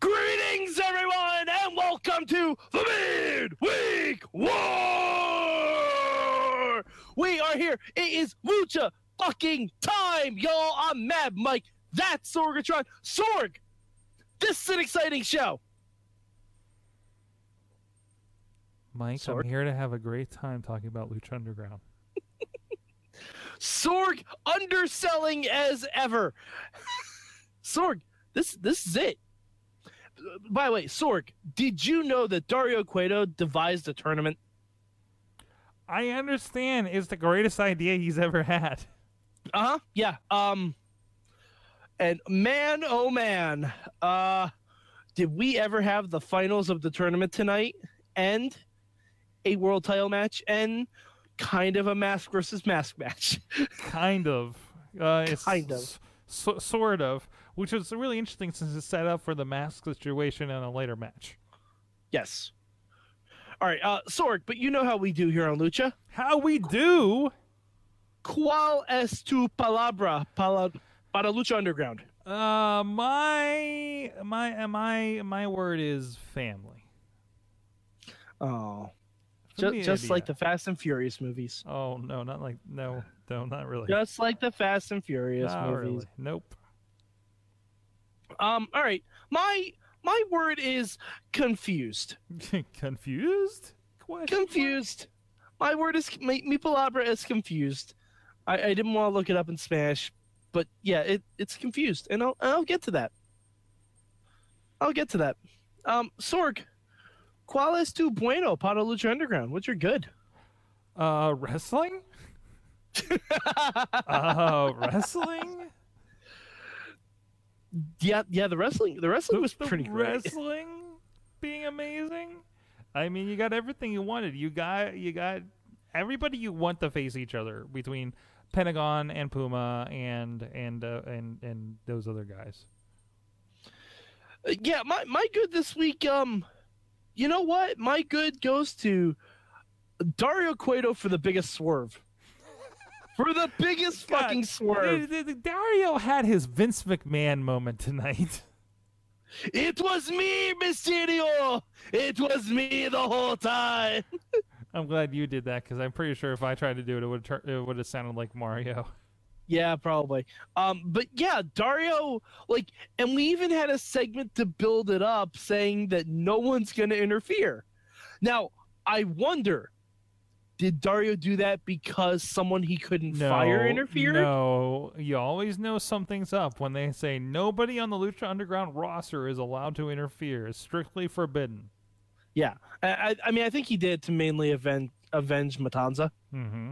Greetings, everyone, and welcome to the Midweek War. We are here. It is Lucha fucking time, y'all. I'm Mad Mike. That's Sorgatron. Sorg, this is an exciting show. Mike, Sorg? I'm here to have a great time talking about Lucha Underground. Sorg underselling as ever. Sorg, this this is it. By the way, Sorg, did you know that Dario Cueto devised a tournament? I understand it's the greatest idea he's ever had. Uh huh. Yeah. Um. And man, oh man, uh, did we ever have the finals of the tournament tonight and a world title match and kind of a mask versus mask match? Kind of. Uh, it's Kind of. so, sort of. Which was really interesting since it's set up for the mask situation in a later match. yes. All right, uh, Sorg, but you know how we do here on Lucha. How we do? ¿Cuál es tu palabra para, para Lucha Underground? Uh, my my my my word is family. Oh, just, just like the Fast and Furious movies. Oh no, not like no, no, not really. Just like the Fast and Furious not movies. really. Nope. Um, all right. My my word is confused. Confused? Confused. My word is palabra is confused. I, I didn't want to look it up in Spanish, but yeah, it, it's confused, and I'll I'll get to that. I'll get to that. Um, Sorg, ¿cuál es tu bueno para lucha underground? What's your good? Uh, wrestling? uh, wrestling? Yeah, yeah, the wrestling, the wrestling was The pretty great. wrestling being amazing. I mean, you got everything you wanted. You got you got everybody you want to face each other between Pentagon and Puma and and uh, and and those other guys. Uh, yeah, my my good this week. Um, you know what? My good goes to Dario Cueto for the biggest swerve. For the biggest God, fucking swerve. the- the- Dario had his Vince McMahon moment tonight. It was me, Mysterio. It was me the whole time. I'm glad you did that because I'm pretty sure if I tried to do it, it would tur- it would have sounded like Mario. Yeah, probably. Um, but yeah, Dario, like, and we even had a segment to build it up saying that no one's going to interfere. Now, I wonder, did Dario do that because someone he couldn't No, fire interfered? No, you always know something's up when they say nobody on the Lucha Underground roster is allowed to interfere. It's strictly forbidden. Yeah, I, I, mean, I think he did to mainly avenge, avenge Matanza. Mm-hmm.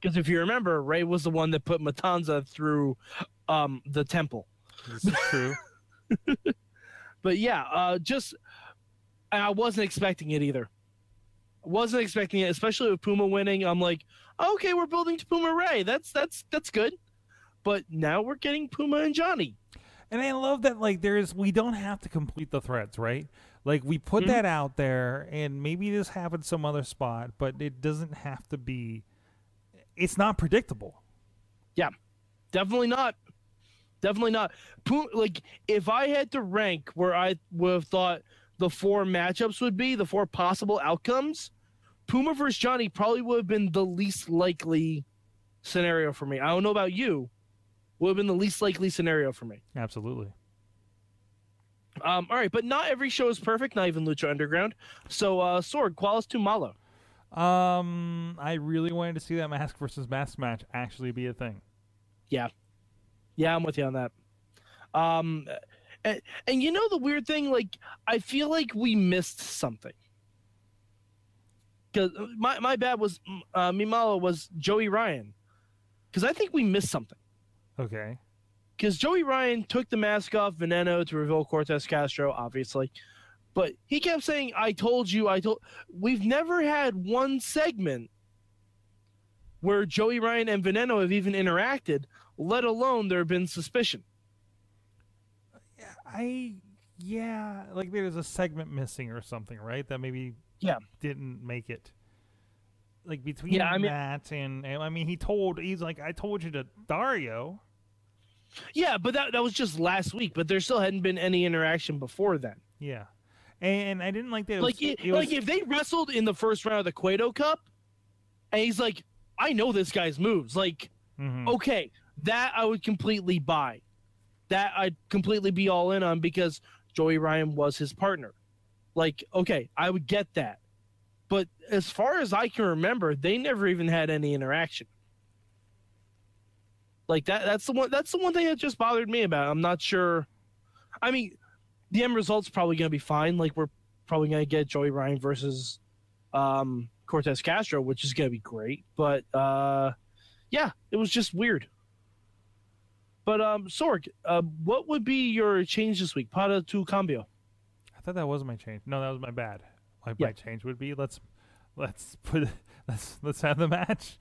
Because if you remember, Ray was the one that put Matanza through um, the temple. This is true. But yeah, uh, just I wasn't expecting it either. Wasn't expecting it, especially with Puma winning. I'm like, okay, we're building to Puma Ray. That's that's that's good. But now we're getting Puma and Johnny. And I love that like there's we don't have to complete the threads, right? Like we put Mhm. that out there and maybe this happens some other spot, but it doesn't have to be it's not predictable. Yeah. Definitely not. Definitely not. Puma, like if I had to rank where I would have thought the four matchups would be, the four possible outcomes, Puma versus Johnny probably would have been the least likely scenario for me. I don't know about you. Would have been the least likely scenario for me. Absolutely. Um, all right, but not every show is perfect, not even Lucha Underground. So, uh, Sorg, Qualis to Malo. Um I really wanted to see that mask versus mask match actually be a thing. Yeah, yeah, I'm with you on that. Um, and, and you know the weird thing, like I feel like we missed something. Because my my bad was uh, Mimalo was Joey Ryan, because I think we missed something. Okay. Because Joey Ryan took the mask off Veneno to reveal Cortez Castro, obviously, but he kept saying, "I told you, I told." We've never had one segment where Joey Ryan and Veneno have even interacted, let alone there have been suspicion. I yeah, like there's a segment missing or something, right? That maybe Yeah. didn't make it. Like between Yeah, I mean- that and, and I mean he told he's like I told you to Dario. Yeah, but that that was just last week. But there still hadn't been any interaction before then. Yeah, and I didn't like that. It like, was, it, it was, like if they wrestled in the first round of the Cueto Cup, and he's like, "I know this guy's moves." Like, Mhm. okay, that I would completely buy. That I'd completely be all in on because Joey Ryan was his partner. Like, okay, I would get that. But as far as I can remember, they never even had any interaction. Like that that's the one that's the one thing that just bothered me about. it. I'm not sure I mean, the end result's probably gonna be fine. Like we're probably gonna get Joey Ryan versus um Cortez Castro, which is gonna be great. But uh yeah, it was just weird. But um, Sorg, uh, what would be your change this week? Para tu cambio. I thought that was my change. No, that was my bad. My, Yeah. my change would be let's let's put let's let's have the match.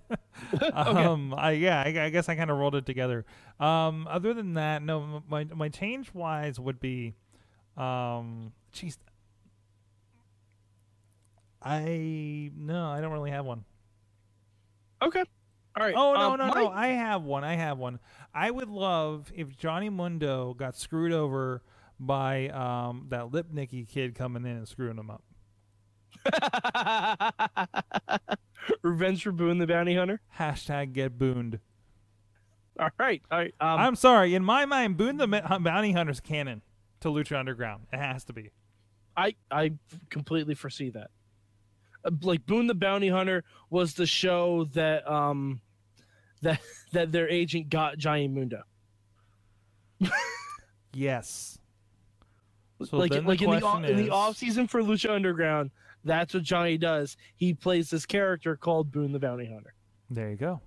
um, I yeah, I, I guess I kind of rolled it together. Um, other than that, no, my my change wise would be, um, jeez, I no, I don't really have one. Okay. All right. Oh no um, no my- no! I have one. I have one. I would love if Johnny Mundo got screwed over by um, that Lipnicki kid coming in and screwing him up. Revenge for Boone the Bounty Hunter. Hashtag get booned. All right. All right. Um, I'm sorry. In my mind, Boone the Bounty Hunter's canon to Lucha Underground. It has to be. I I completely foresee that. Uh, Like Boone the Bounty Hunter was the show that um that that their agent got Johnny Mundo. Yes. So like then the in the question off, in the is- off season for Lucha Underground, that's what Johnny does. He plays this character called Boone the Bounty Hunter. There you go.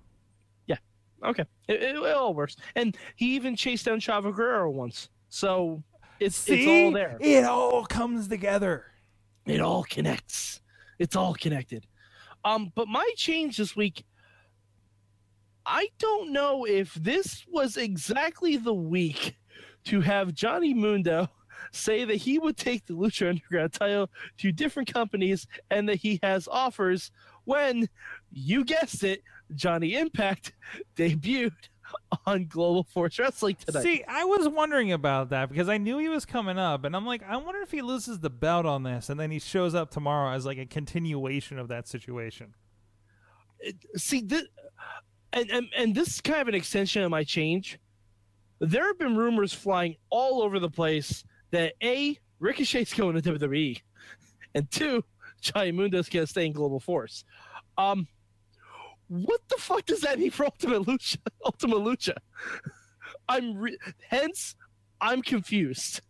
Yeah. Okay, it, it, it all works. And he even chased down Chavo Guerrero once, so it's it's all there. It all comes together. It all connects. It's all connected. Um, but my change this week, I don't know if this was exactly the week to have Johnny Mundo say that he would take the Lucha Underground title to different companies and that he has offers when you guessed it, Johnny Impact debuted on Global Force Wrestling tonight. See, I was wondering about that because I knew he was coming up, and I'm like, I wonder if he loses the belt on this, and then he shows up tomorrow as like a continuation of that situation. Uh, see this and, and and this is kind of an extension of my change. There have been rumors flying all over the place that a ricochet's going to wwe and two Johnny Mundo's going to stay in global force. Um what the fuck does that mean for ultimate lucha? Ultimate lucha? I'm re- hence i'm confused.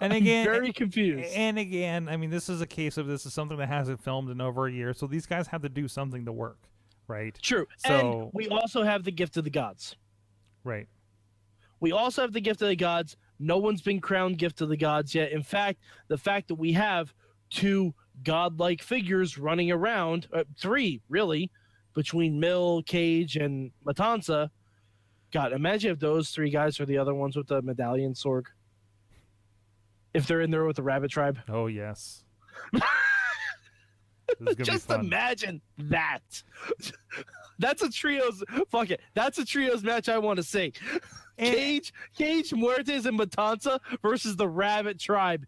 And I'm again, very confused. and again, I mean, this is a case of this is something that hasn't filmed in over a year, so these guys have to do something to work, right? true So- and we also have the gift of the gods Right. We also have the gift of the gods. No one's been crowned gift of the gods yet. In fact, the fact that we have two godlike figures running around, uh, three really, between Mil, Cage, and Matanza. God, imagine if those three guys are the other ones with the medallion sword. If they're in there with the rabbit tribe. Oh yes. This is gonna Just imagine that. That's a trios. Fuck it. That's a trios match I want to see. And- Cage, Cage, Muertes, and Matanza versus the Rabbit Tribe.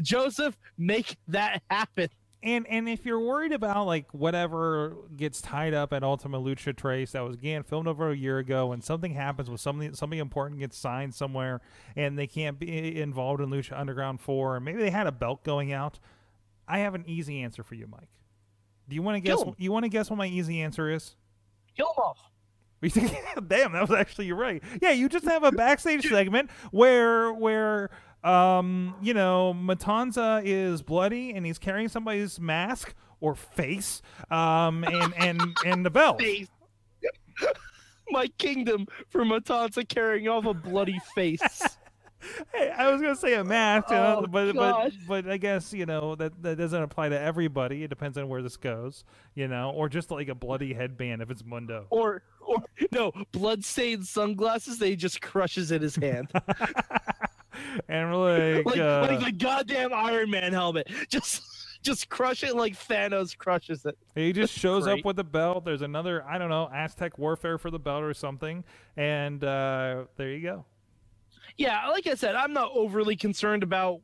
Joseph, make that happen. And and if you're worried about like whatever gets tied up at Ultima Lucha Tres that was again filmed over a year ago, and something happens with something something important gets signed somewhere, and they can't be involved in Lucha Underground four, and maybe they had a belt going out. I have an easy answer for you, Mike. Do you want to guess? 'em. You want to guess what my easy answer is? Kill them off. Damn, that was actually you're right. Yeah, you just have a backstage segment where where um you know Matanza is bloody and he's carrying somebody's mask or face um and and and the belt. Face. My kingdom for Matanza carrying off a bloody face. Hey, I was gonna say a mask, you know, Oh, but God. but but I guess you know that that doesn't apply to everybody. It depends on where this goes, you know, or just like a bloody headband if it's Mundo. or or no, bloodstained sunglasses that he just crushes in his hand. and like, like, uh, like the goddamn Iron Man helmet. Just just crush it like Thanos crushes it. He just shows up with the belt. There's another, I don't know, Aztec warfare for the belt or something, and uh, there you go. Yeah, like I said, I'm not overly concerned about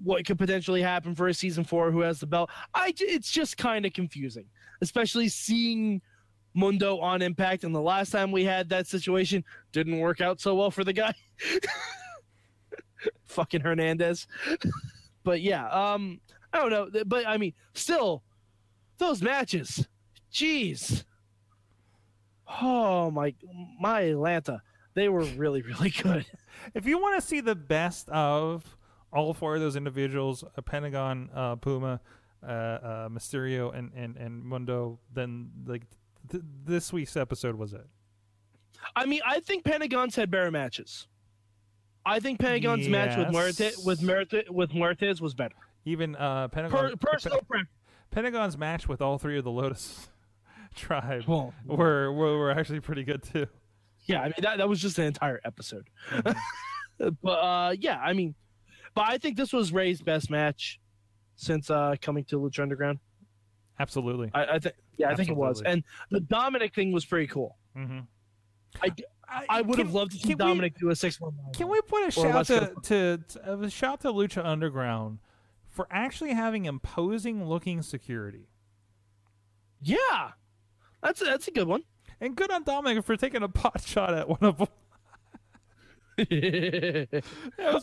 what could potentially happen for a season four who has the belt. I it's just kind of confusing, especially seeing Mundo on Impact, and the last time we had that situation didn't work out so well for the guy. Fucking Hernandez. but yeah, um, I don't know, but I mean, still, those matches, jeez. Oh my, my Atlanta, they were really, really good. If you want to see the best of all four of those individuals, uh, Pentagon, uh, Puma, uh, uh, Mysterio, and, and, and Mundo, then like th- this week's episode was it. I mean, I think Pentagon's had better matches. I think Pentagon's match with Muerte with Muerte with Muertes was better. Even uh, Pentagon, Per, personal preference. Pentagon's match with all three of the Lotus tribe Well, were, were were actually pretty good too. Yeah, I mean that that was just an entire episode. but uh, yeah, I mean, but I think this was Ray's best match since uh, coming to Lucha Underground. Absolutely. I, I think, yeah, I think it was, and the Dominic thing was pretty cool. Mm-hmm. I, I would have loved to see Dominic do a six one nine. Can we put a shout West to, to, to a shout to Lucha Underground for actually having imposing looking security, Yeah, that's a, that's a good one. And good on Dominic for taking a pot shot at one of them.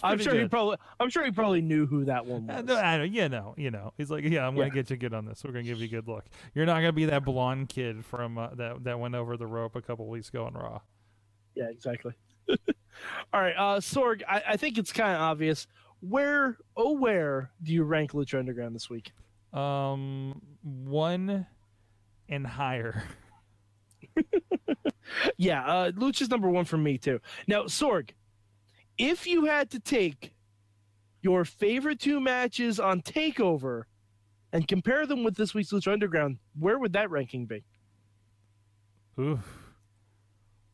I'm sure he probably I'm sure he probably knew who that one Uh, was. no, I don't, you know, you know. He's like, yeah, I'm gonna Yeah. get you good on this. We're gonna give you a good look. You're not gonna be that blonde kid from uh, that that went over the rope a couple weeks ago on Raw. Yeah, exactly. All right, uh, Sorg. I, I think it's kind of obvious. Where, oh, where do you rank Lucha Underground this week? Um, one and higher. Yeah, uh, Lucha's number one for me too. Now, Sorg, if you had to take your favorite two matches on Takeover and compare them with this week's Lucha Underground, where would that ranking be? Ooh,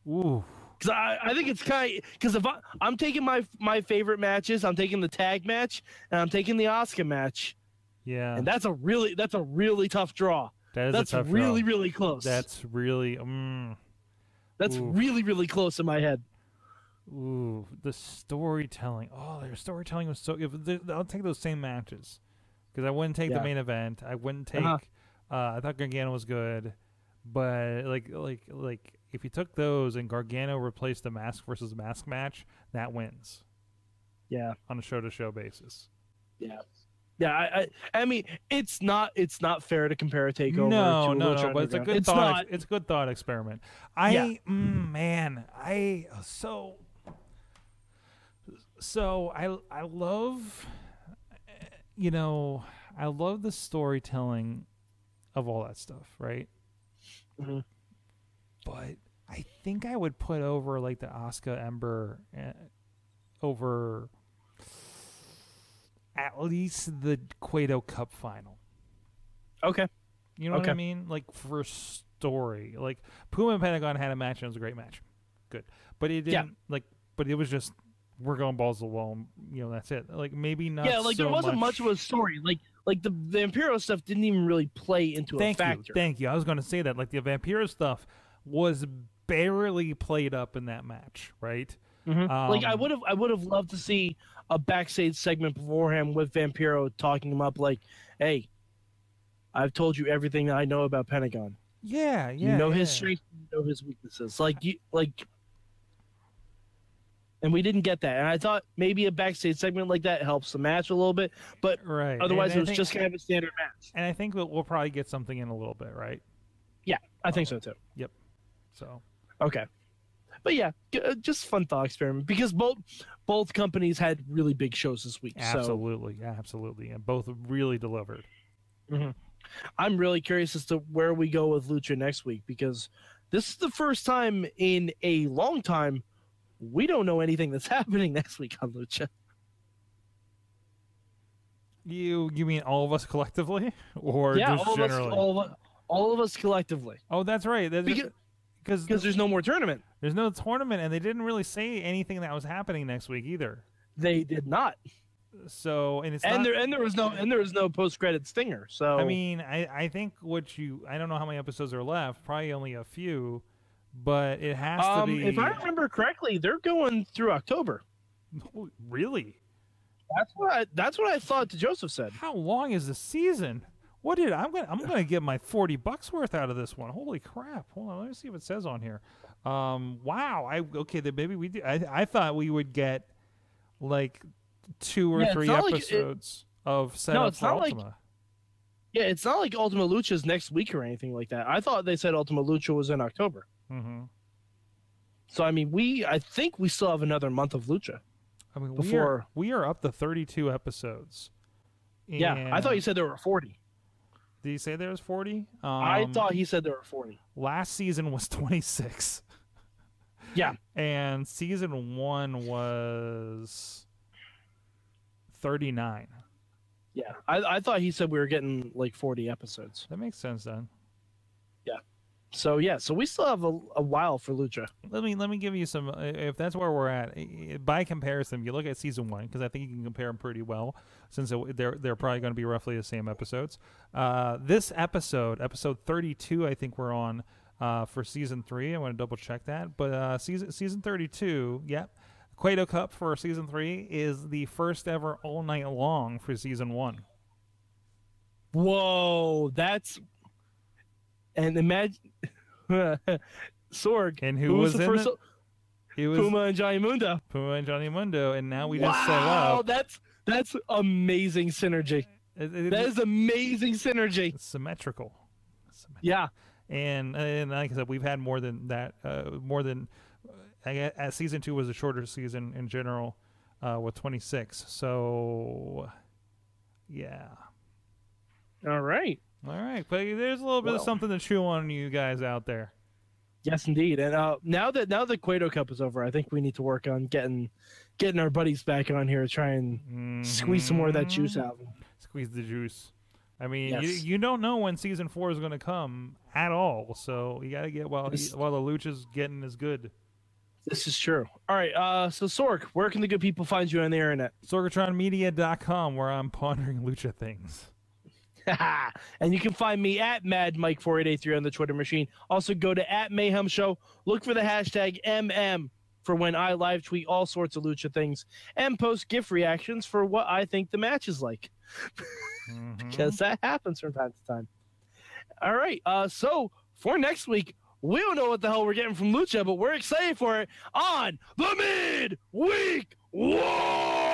ooh. Because I, I think it's kind of because if I, I'm taking my my favorite matches, I'm taking the tag match and I'm taking the Oscar match, Yeah, and that's a really that's a really tough draw. That is That's a tough really really close. That's really mm, that's oof. really really close in my head. ooh the storytelling. Oh, their storytelling was so. If the, I'll take those same matches because I wouldn't take Yeah. the main event. I wouldn't take. Uh-huh. uh I thought Gargano was good, but like like like if you took those and Gargano replaced the mask versus mask match, that wins Yeah, on a show to show basis. yeah, yeah. I, I I mean it's not it's not fair to compare a takeover. no, to no, Lucha no, but it's a good It's thought. not. ex- it's a good thought experiment. I Yeah. mm, man, I so so I I love eh, you know I love the storytelling of all that stuff, right? Mhm. But I think I would put over like the Asuka Ember uh, over at least the Cueto Cup final. Okay. You know what I mean? Like for story, like Puma and Pentagon had a match and it was a great match, good. But it didn't like. But it was just we're going balls to the wall. You know that's it. Like maybe not. yeah, like so there wasn't much. of a story. Like like the the Imperial stuff didn't even really play into Thank a you, factor. thank you. I was going to say that. Like the Vampiro stuff was barely played up in that match, right? Mhm. like I Um, would have, I would have loved to see a backstage segment beforehand with Vampiro talking him up, like, "Hey, I've told you everything that I know about Pentagon. Yeah, yeah. you know his yeah. strengths, you know his weaknesses. Like you, like." And we didn't get that, and I thought maybe a backstage segment like that helps the match a little bit, but right. otherwise it was think- just kind of a standard match. And I think we'll, we'll probably get something in a little bit, right? Yeah, I think so too. Yep. So Okay, but yeah, g- uh, just fun thought experiment because both both companies had really big shows this week. Absolutely, yeah, absolutely, and both really delivered. I'm really curious as to where we go with Lucha next week because this is the first time in a long time we don't know anything that's happening next week on Lucha. You you mean all of us collectively, or yeah, just all of, us, generally? all, of us, all of us collectively oh, that's right. That's because because because there's no more tournament. there's no tournament, and they didn't really say anything that was happening next week either. They did not. So and it's and not, there and there was no and there was no post credit stinger. So I mean, I, I think what you I don't know how many episodes are left. Probably only a few, but it has to um, be. if I remember correctly, they're going through October. really, That's what I, that's what I thought Joseph said. how long is the season? What did I'm gonna I'm gonna get my forty bucks worth out of this one? Holy crap! Hold on, let me see what it says on here. Um, wow. I okay. Then maybe we do. I I thought we would get like two or Yeah, three not like it- episodes of setup No, it's for not like- Ultima. Yeah, it's not like Ultima Lucha's next week or anything like that. I thought they said Ultima Lucha was in October. mm-hmm. So I mean, we I think we still have another month of Lucha. I mean, we are, Before- we are up to 32 episodes. Yeah, I thought you said there were forty. Did you say there was 40? Um, I thought he said there were forty. last season was 26. Yeah. And season one was 39. Yeah, I, I thought he said we were getting like forty episodes. That makes sense then. So yeah, so we still have a, a while for Lucha. Let me let me give you some. uh, If that's where we're at, i- i- by comparison, you look at season one because I think you can compare them pretty well, since it, they're they're probably going to be roughly the same episodes. Uh, this episode, episode thirty two, I think we're on uh, for season three. I want to double check that, but uh, season season thirty two, yep. Cueto Cup for season three is the first ever all night long for season one. Whoa, that's and imagine Sorg. And who who was the in first? it? It was Puma and Johnny Mundo. Puma and Johnny Mundo, and now we wow, just set up. that's that's amazing synergy. It- it- That is amazing synergy. symmetrical. Symmet- Yeah, and and like I said, we've had more than that. Uh, more than I gue- uh, season two was a shorter season in general, uh, with twenty six. So, yeah. all right. All right, but there's a little bit of something to chew on, you guys out there. Yes, indeed. And uh, now that now the Cueto Cup is over, I think we need to work on getting getting our buddies back on here to try and squeeze some more of that juice Mhm. out. Squeeze the juice. I mean, Yes. you you don't know when season four is going to come at all, so you got to get while This- while the lucha's getting as good. This is true. All right. Uh, so Sorg, where can the good people find you on the internet? Sorgatronmedia.com, where I'm pondering lucha things. and you can find me at Mad Mike 4883 on the Twitter machine. Also, go to at Mayhem Show. Look for the hashtag MM for when I live tweet all sorts of lucha things and post GIF reactions for what I think the match is like Mhm. because that happens from time to time. All right. Uh, so for next week, we don't know what the hell we're getting from Lucha, but we're excited for it on the Mid Week War.